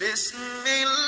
بسم الله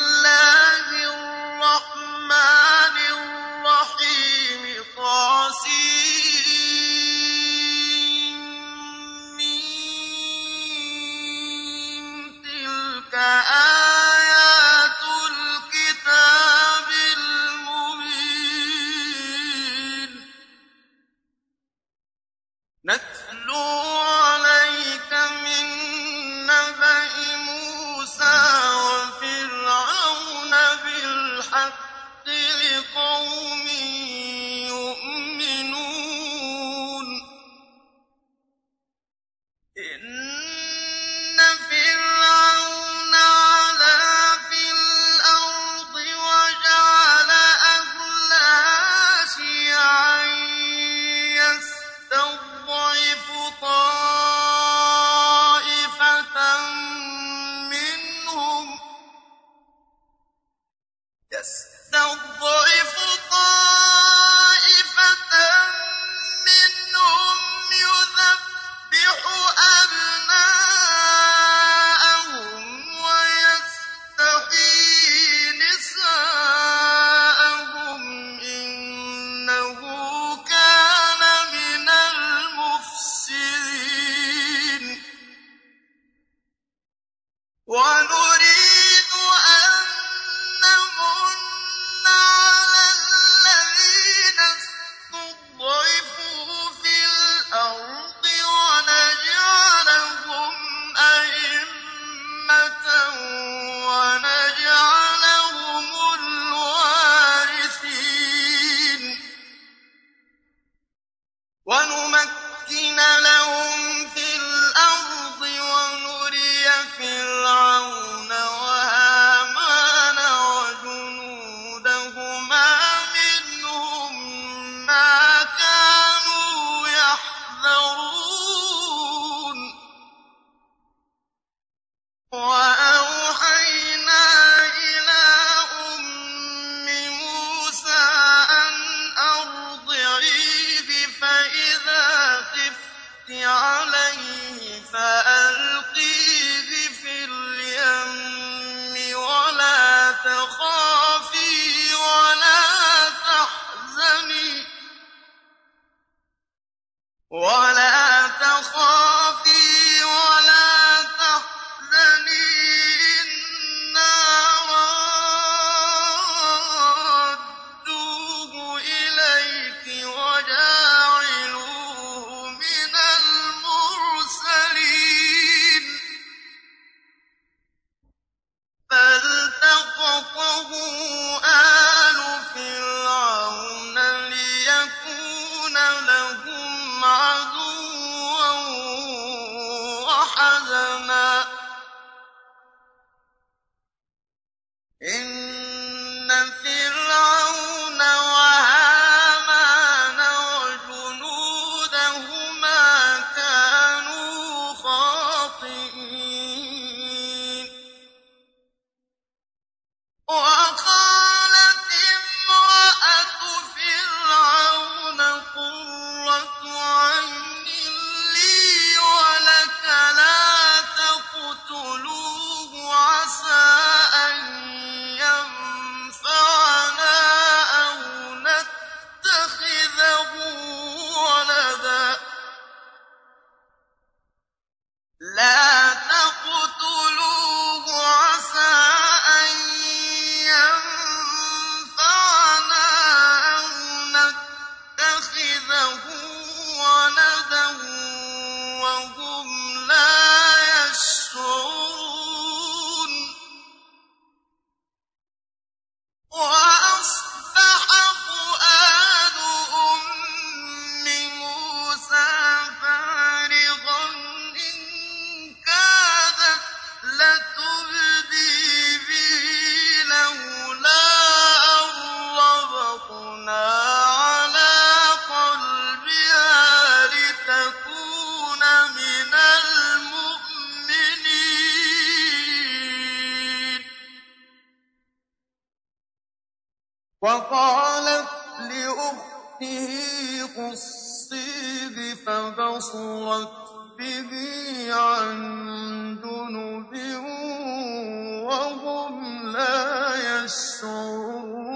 ربه قصيد فبصرت به عن جنب وهم لا يشعرون.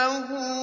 له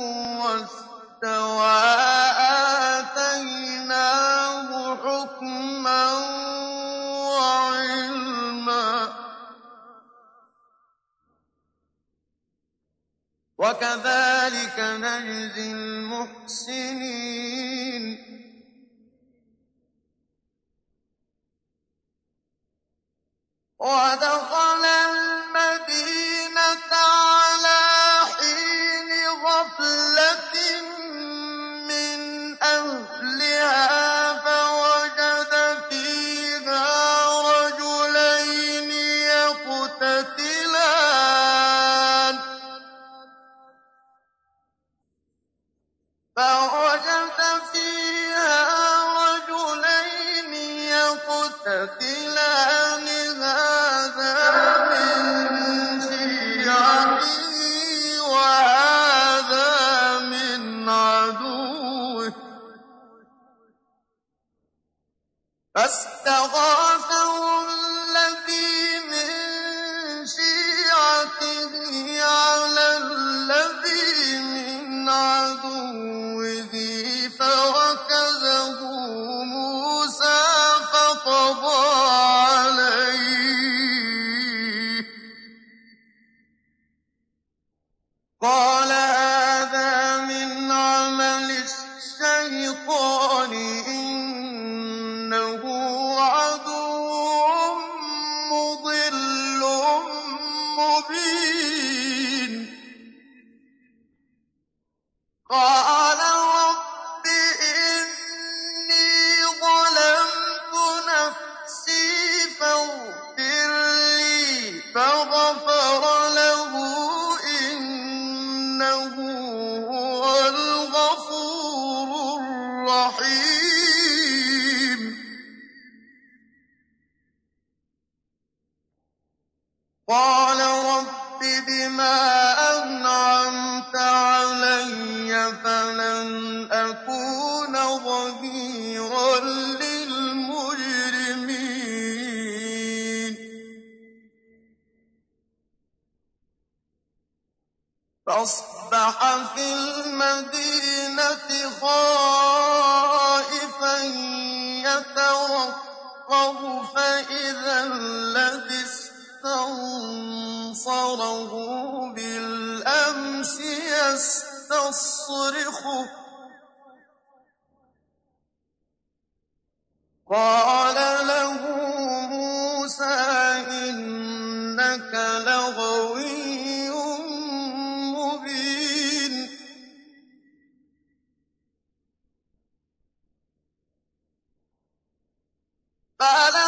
فَلَمَّا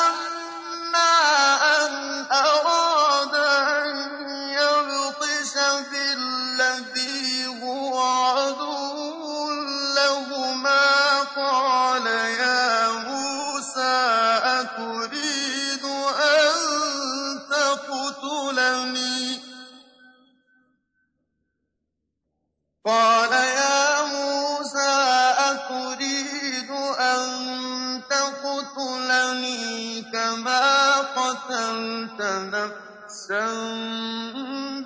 قتلت نفسا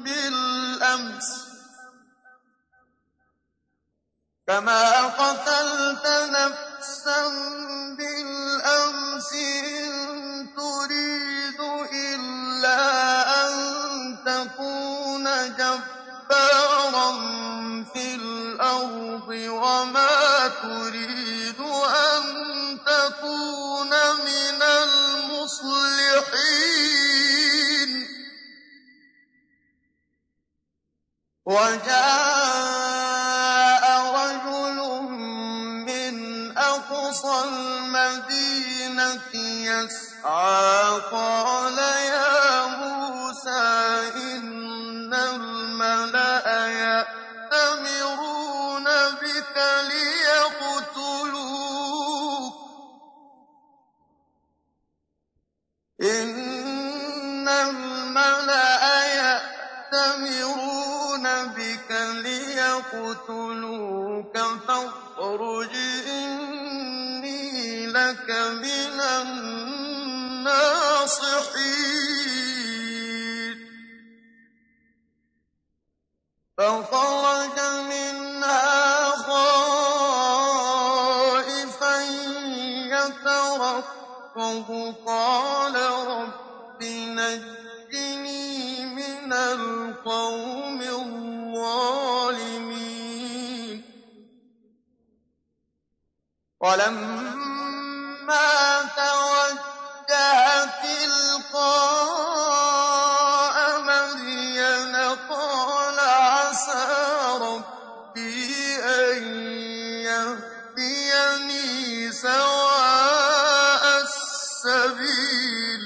بالأمس. كما قتلت نفسا بالأمس إن تريد إلا أن تكون جبارا في الأرض وما تريد أن تكون من المصلحين وجاء رجل من أقصى المدينة يسعى قال الملأ يأتمرون بك ليقتلوك فاخرج إني لك من الناصحين فخرج منها ولما توجه تلقاء مدين قال عسى ربي أن يهديني سواء السبيل.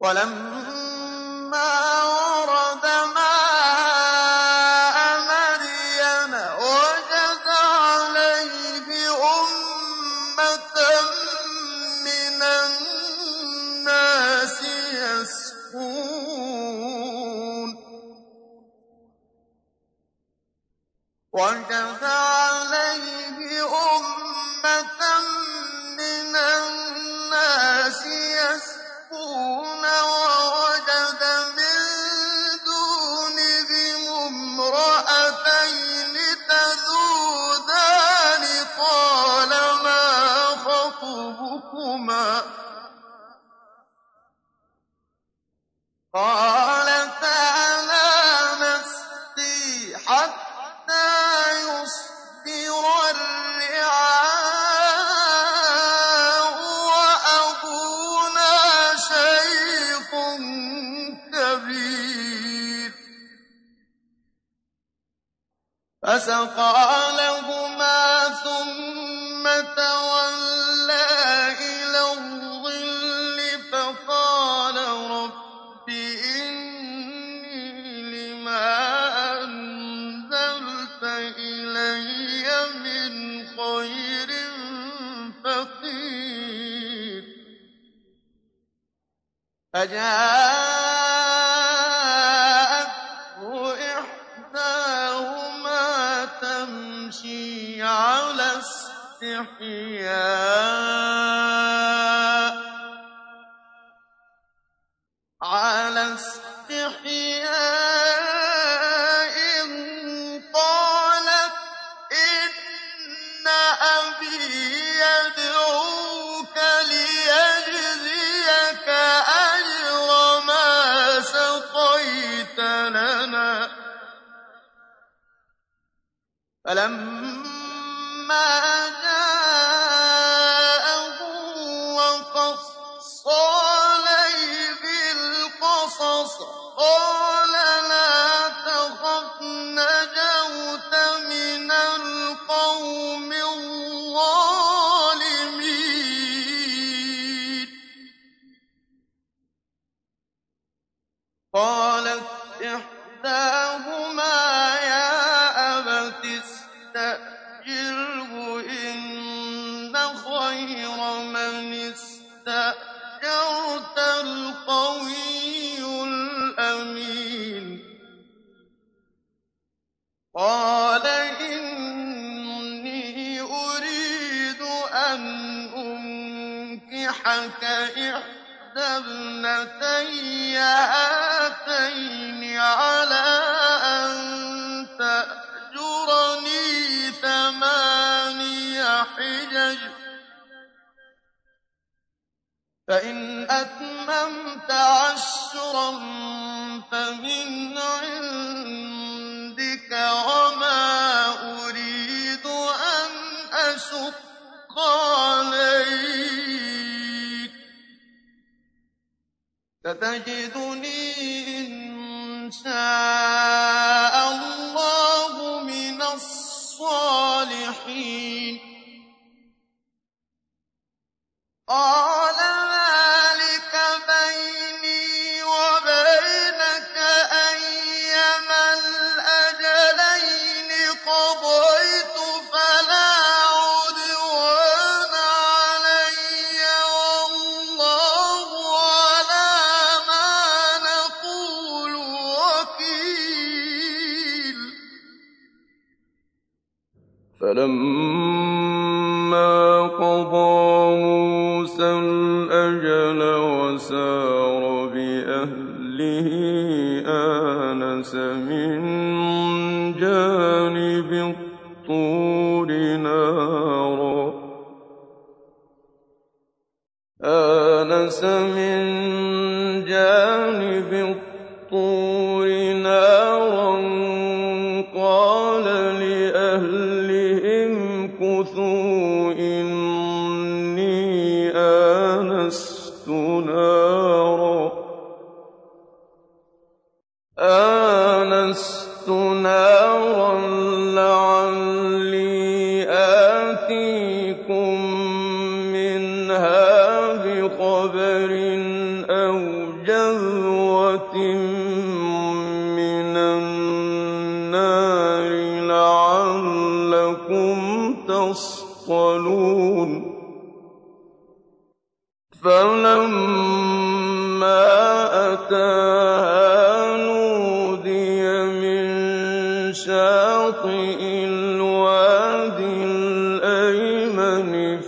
ولما خطبكما قالتا لا نسقي حتى يصدر الرعاء وأبونا شيخ كبير. فسقى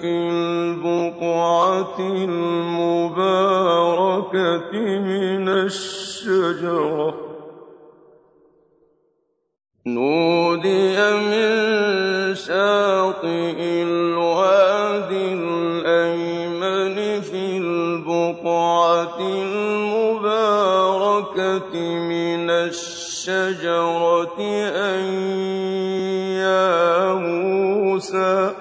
في البقعة المباركة من الشجرة. نودي من شاطئ الوادي الأيمن في البقعة المباركة من الشجرة أن يا موسى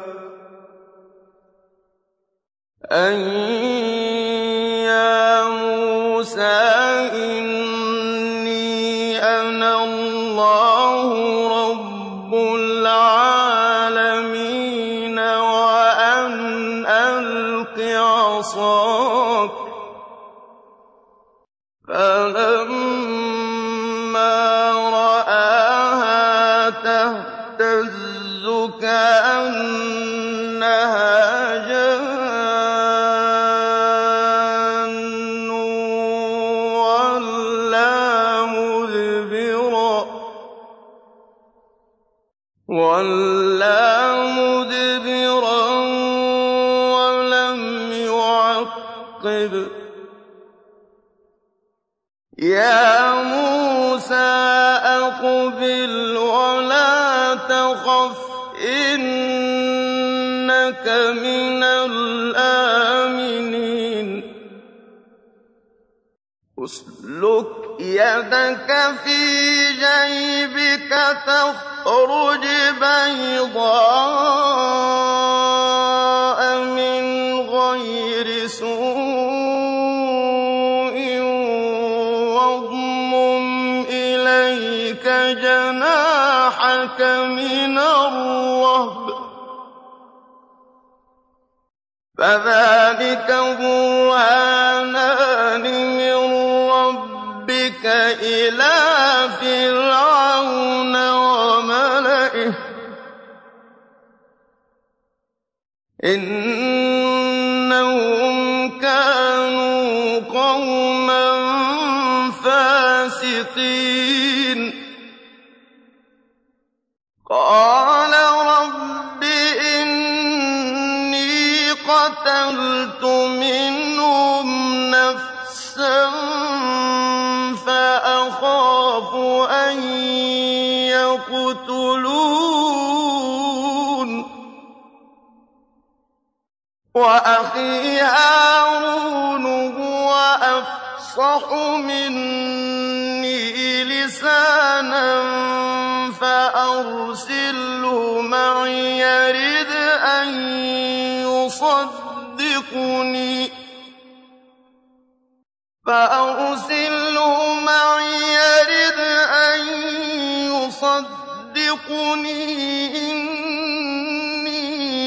لمن الآمنين. اسلك يدك في جيبك تخرج بيضاء. فذلك برهانان من ربك إلى فرعون وملئه. إنهم كانوا قوما فاسقين. قال وَأَخِي هَارُونُ هُوَ أَفْصَحُ مِنِّي لِسَانًا فَأَرْسِلْهُ مَعِيَ يَرِدْ أَن يُصَدِّقُنِي. إِنِّي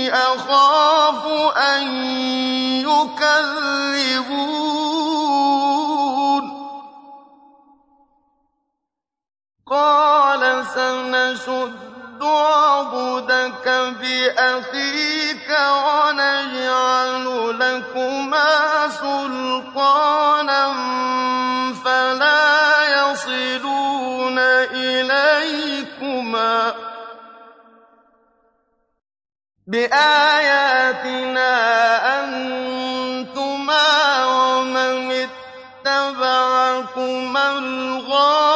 أَخَافُ أَن يُكَذِّبُونِ. قَالَ سَنَشُدُّ عَضُدَكَ بِأَخِيكَ وَنَجْعَلُ لَكُمَا سُلْطَانًا بِآيَاتِنَا أَنتُمَا وَمَنِ اتَّبَعَكُمَا الْغَالِبُونَ.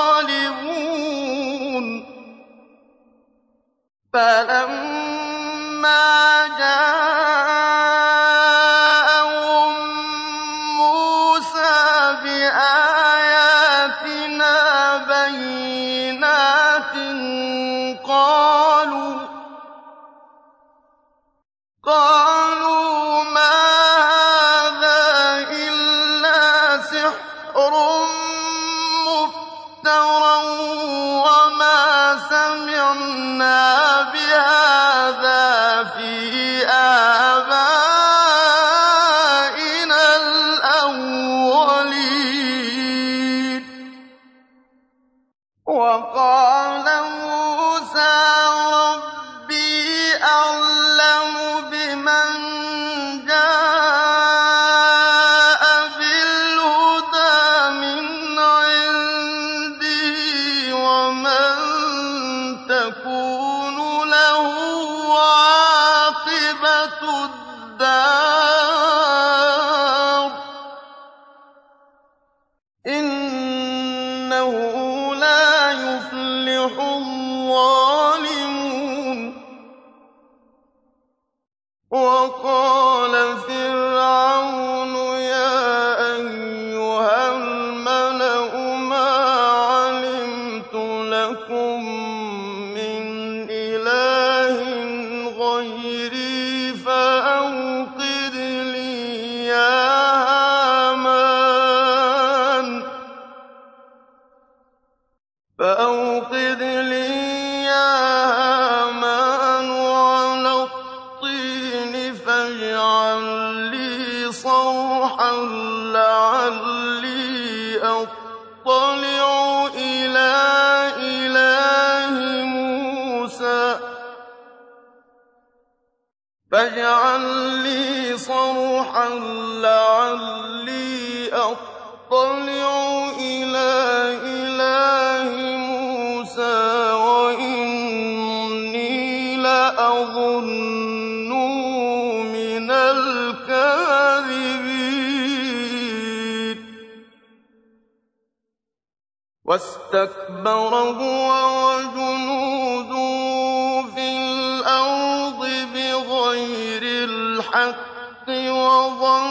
الْحَقِّ وَظَنُّوا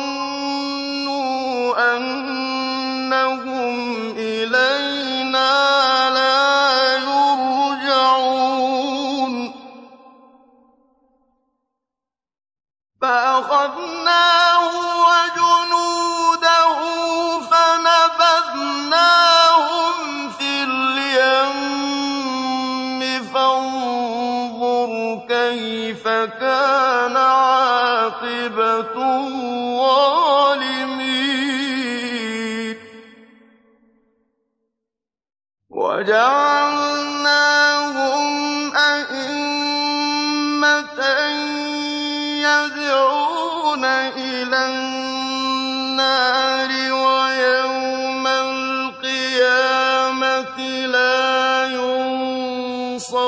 أَنَّهُمْ وَجَعَلْنَاهُمْ أَئِمَّةً يَدْعُونَ إِلَى النَّارِ وَيَوْمَ الْقِيَامَةِ لَا يُنصَرُونَ.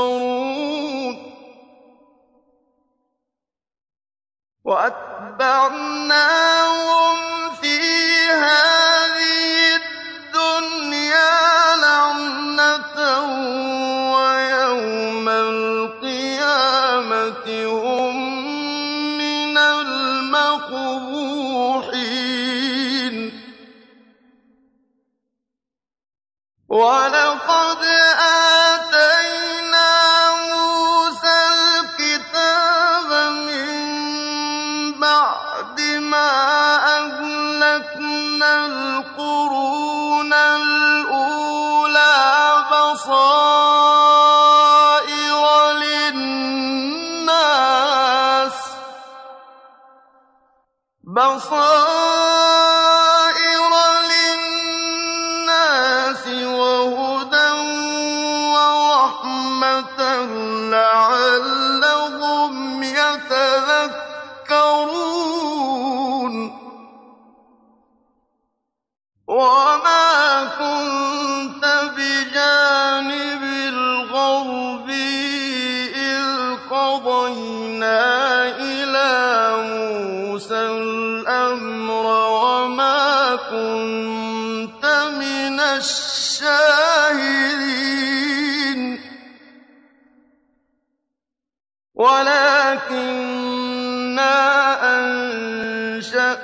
وَأَتْبَعْنَاهُمْ بصائر للناس. بصائر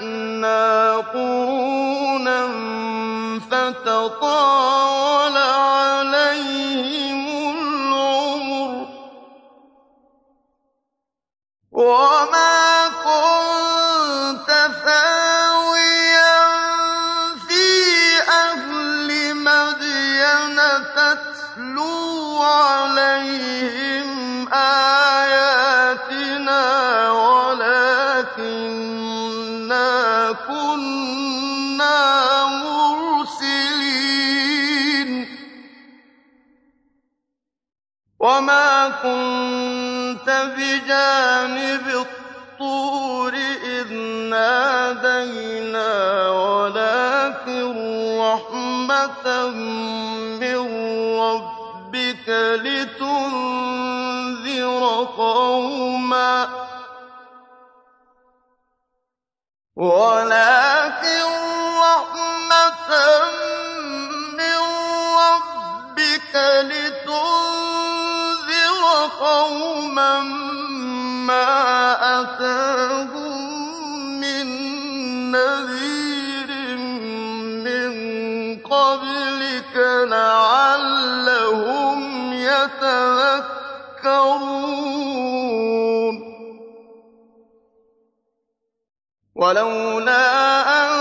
أَهْلَكْنَا قُرُونًا فَتَطَاوَلَ كنت بجانب الطور إذ نادينا ولكن رحمة من ربك لتنذر قوما. ولولا أن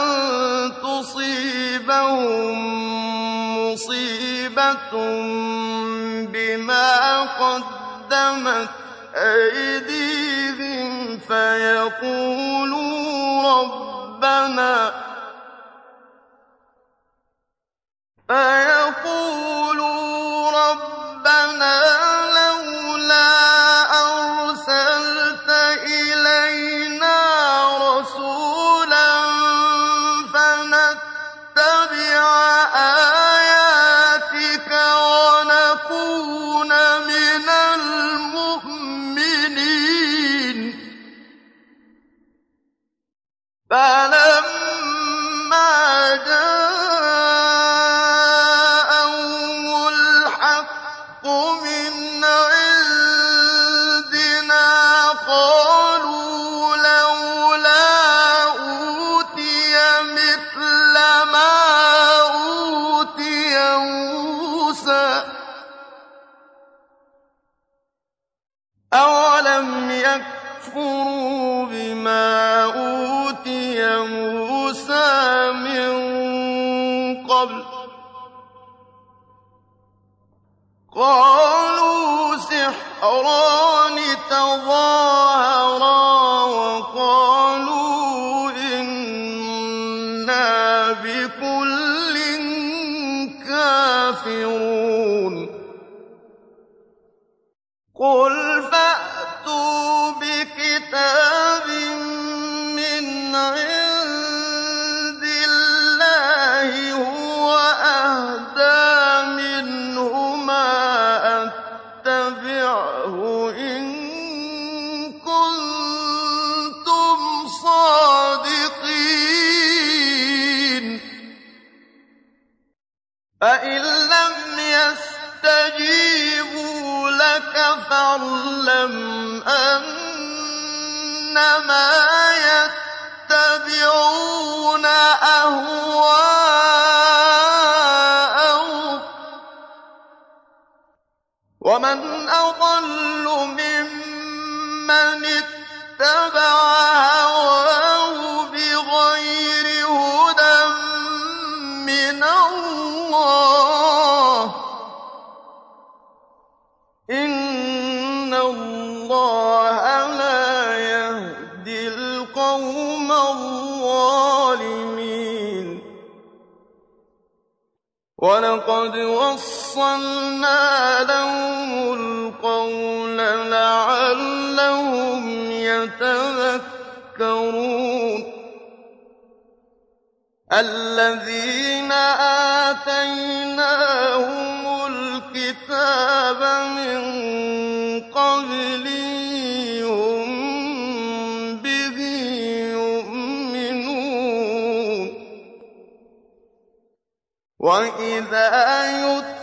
تصيبهم مصيبة بما قدمت أيديهم فيقولوا ربنا فيقولوا أَحَدًا إِنَّمَا يَتَّبِعُونَ أَهْوَاءَهُمْ ۚ. وَمَنْ أَضَلُّ مِمَّنِ اتَّبَعَ هَوَاهُ وَلَقَدْ وَصَّلْنَا لَهُمُ الْقَوْلَ لَعَلَّهُمْ يَتَذَكَّرُونَ. الَّذِينَ آتَيْنَاهُمُ الْكِتَابَ مِن وَإِذَا يُتْلَىٰ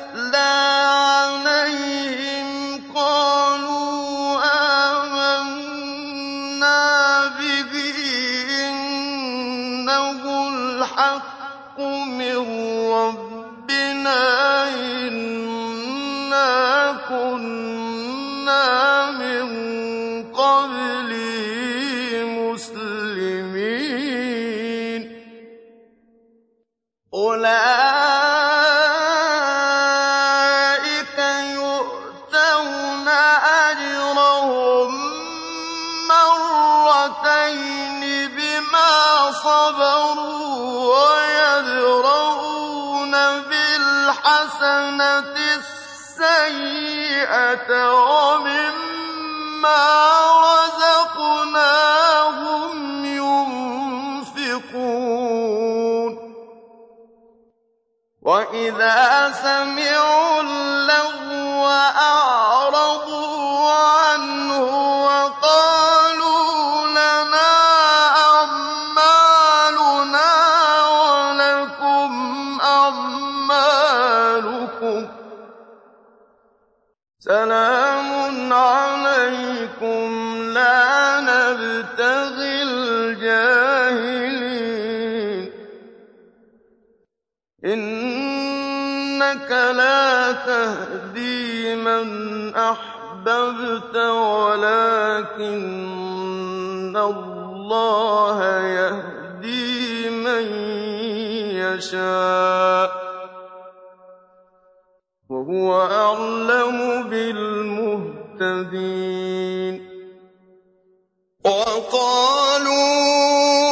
بِالْحَسَنَةِ السَّيِّئَةَ وَمِمَّا رَزَقْنَاهُمْ يُنفِقُونَ. وَإِذَا سَمِعُوا اللَّغْوَ أَعْرَضُوا عَنْهُ إِنَّكَ لَا تَهْدِي مَنْ أَحْبَبْتَ وَلَٰكِنَّ اللَّهَ يَهْدِي مَن يَشَاءُ ۚ. وَهُوَ أَعْلَمُ بِالْمُهْتَدِينَ. وَقَالُوا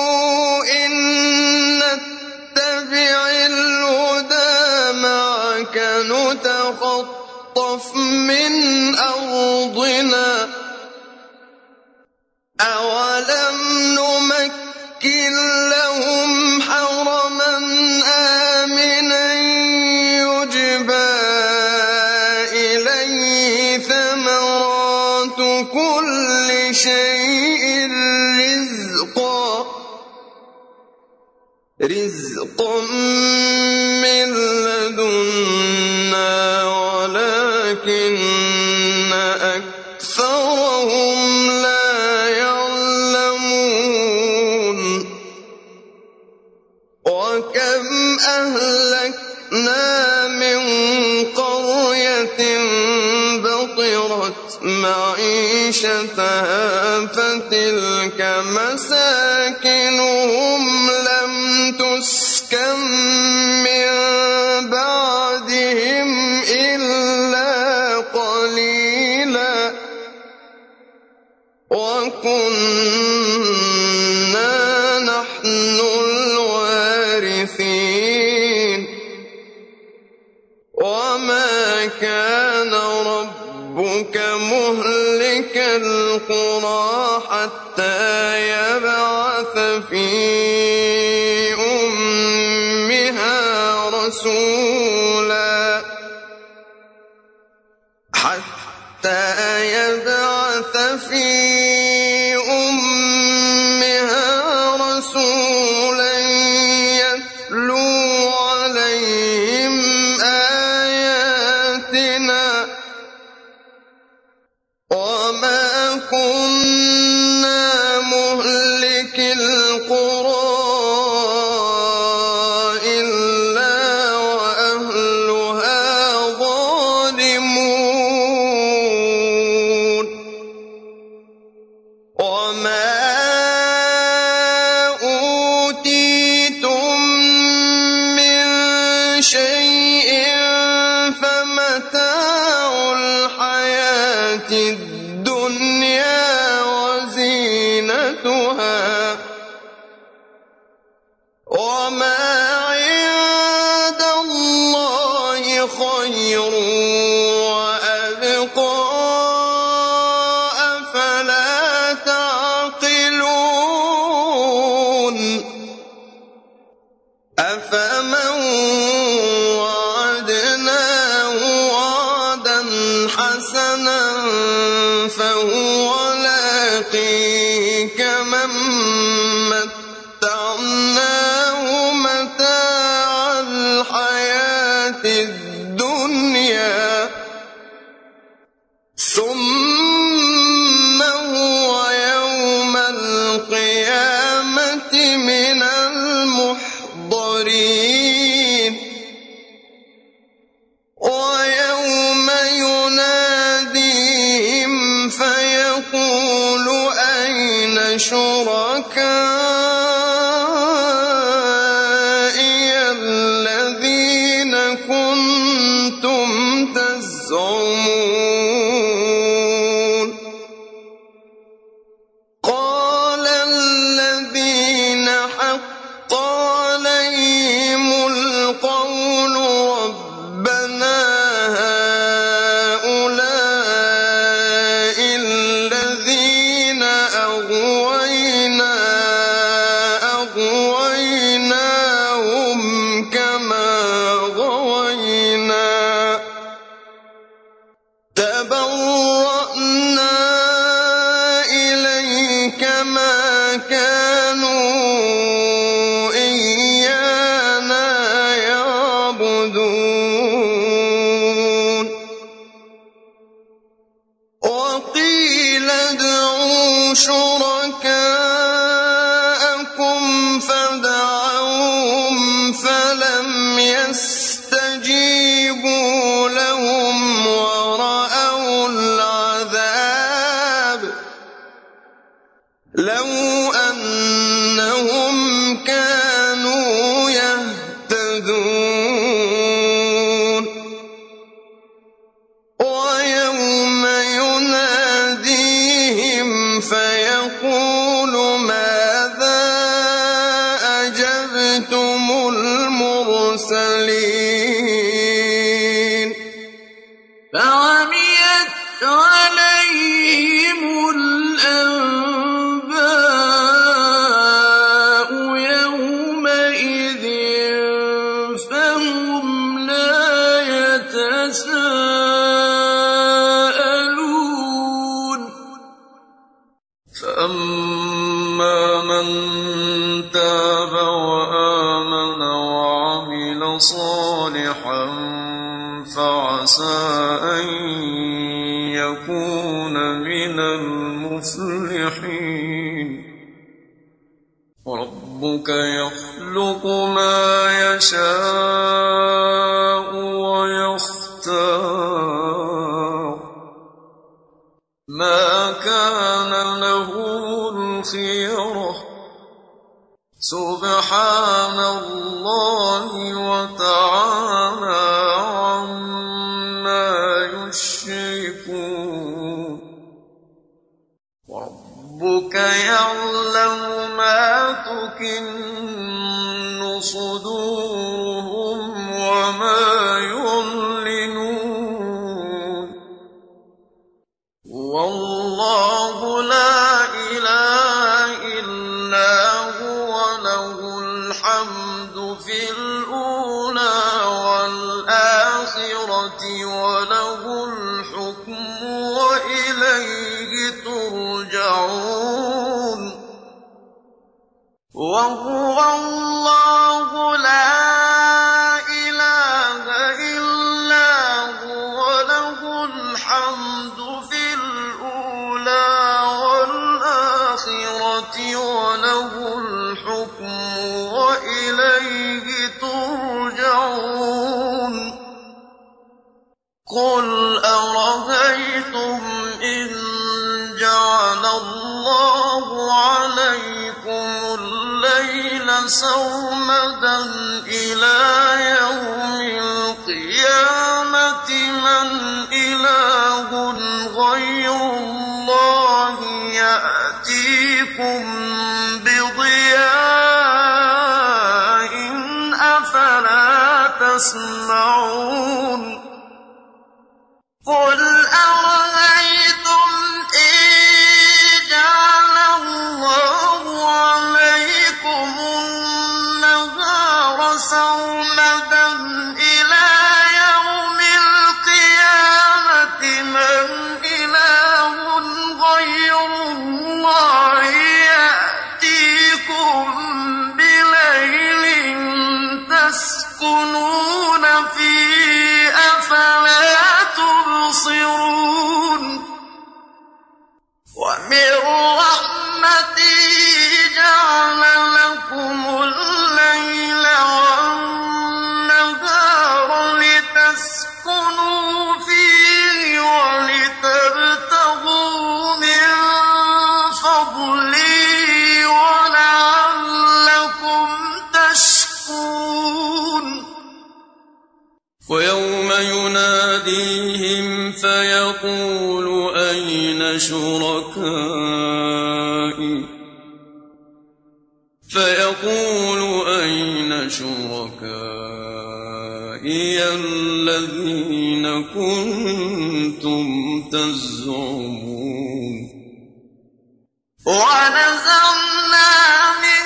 شَيْءٍ رِّزْقًا. مِّن فَتِلْكَ corazón. ربك يخلق ما يشاء وهو الله لا إله إلا هو له الحمد في الأولى والآخرة وله الحكم وإليه ترجعون. قل أرأيتم إن جعل الله سرمدا إلى يوم القيامة من إله غير الله يأتيكم بضياء أفلا تسمعون قل أرأيتم شركائي. فيقول أين شركائي الذين كنتم تزعمون؟ ونزعنا من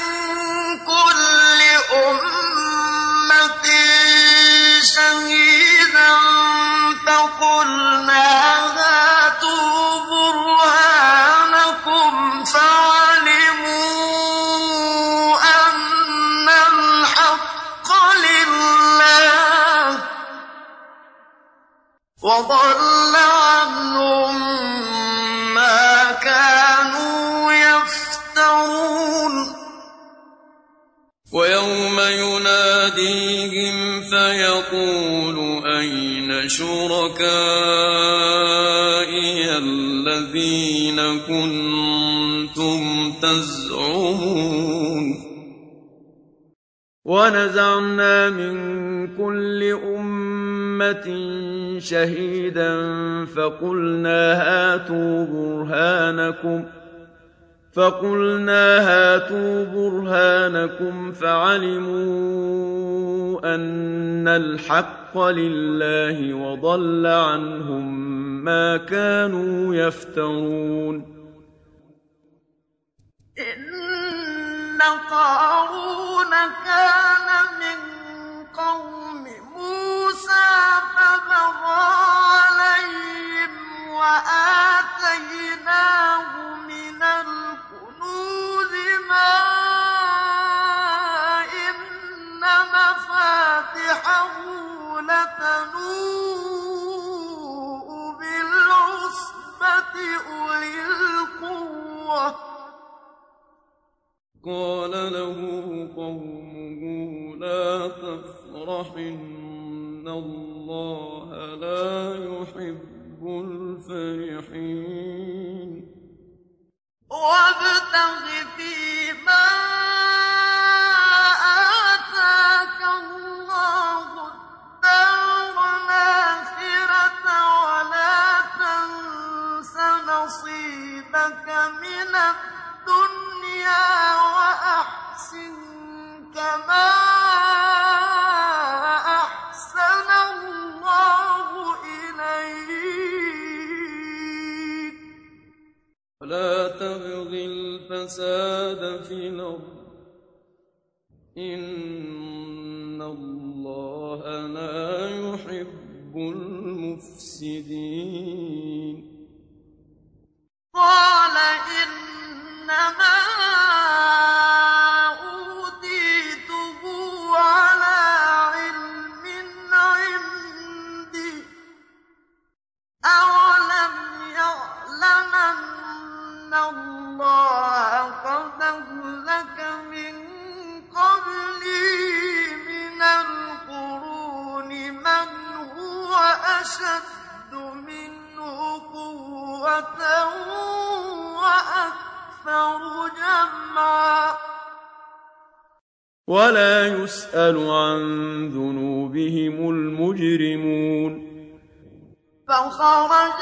فيقول أين شركائي الذين كنتم تزعمون؟ ونزعنا من كل أمة شهيدا فقلنا هاتوا برهانكم فقلنا هاتوا برهانكم فعلموا أن الحق لله وضل عنهم ما كانوا يفترون. إن قارون كان من قوم موسى فبغى عليهم وآتيناه قال له قومه لا تفرح إن الله لا يحب الفرحين. وابتغ فيما الفساد في الأرض إن الله لا يحب المفسدين قال يسأل عن ذنوبهم المجرمون. فخرج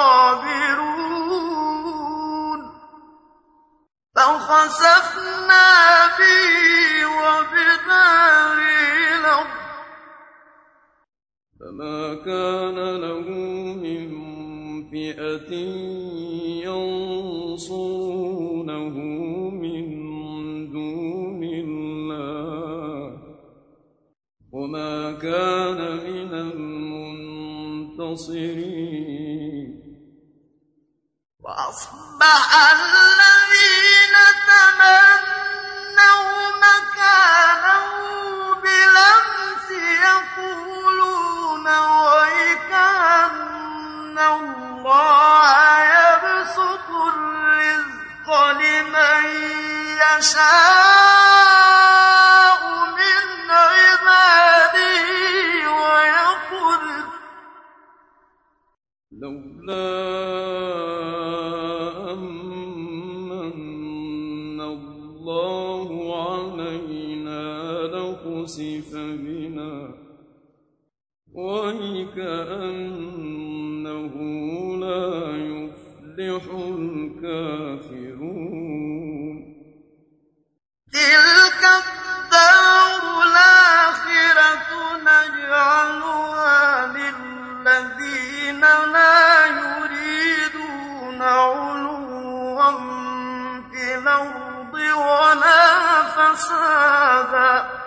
فسادا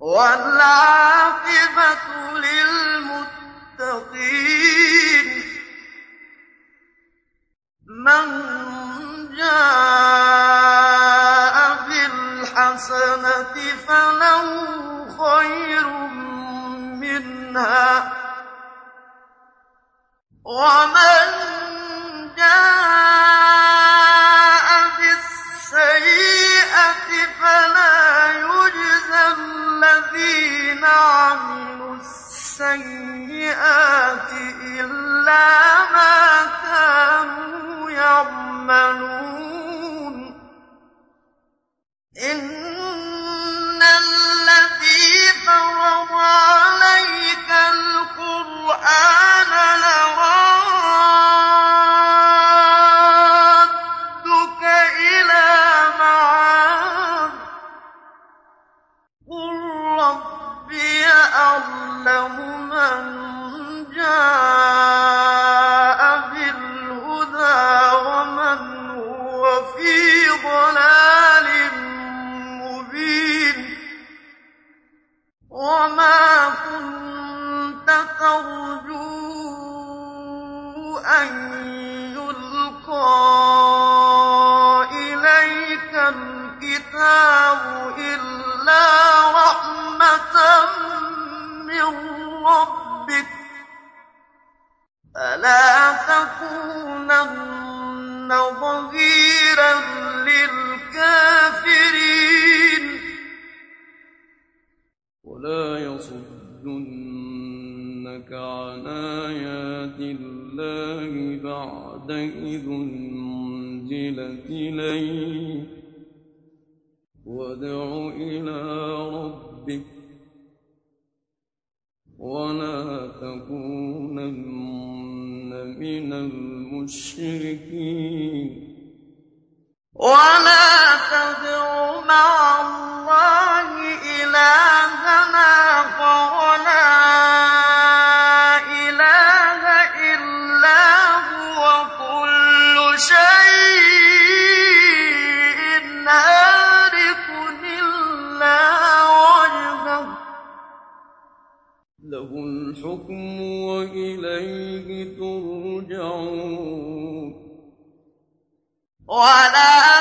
والعاقبة للمتقين. من جاء بالحسنة فله خير منها. ومن جاء عملوا السيئات إلا ما كانوا يعملون. إن الذي فرض عليك القرآن لرب ولا تكونن ظهيرا للكافرين. ولا يصدنك عن آيات الله بعد إذ أنزلت إليك. وادع إلى ربك. ولا تكونن من المشركين. ولا تدع مع الله إلهنا فولا ولا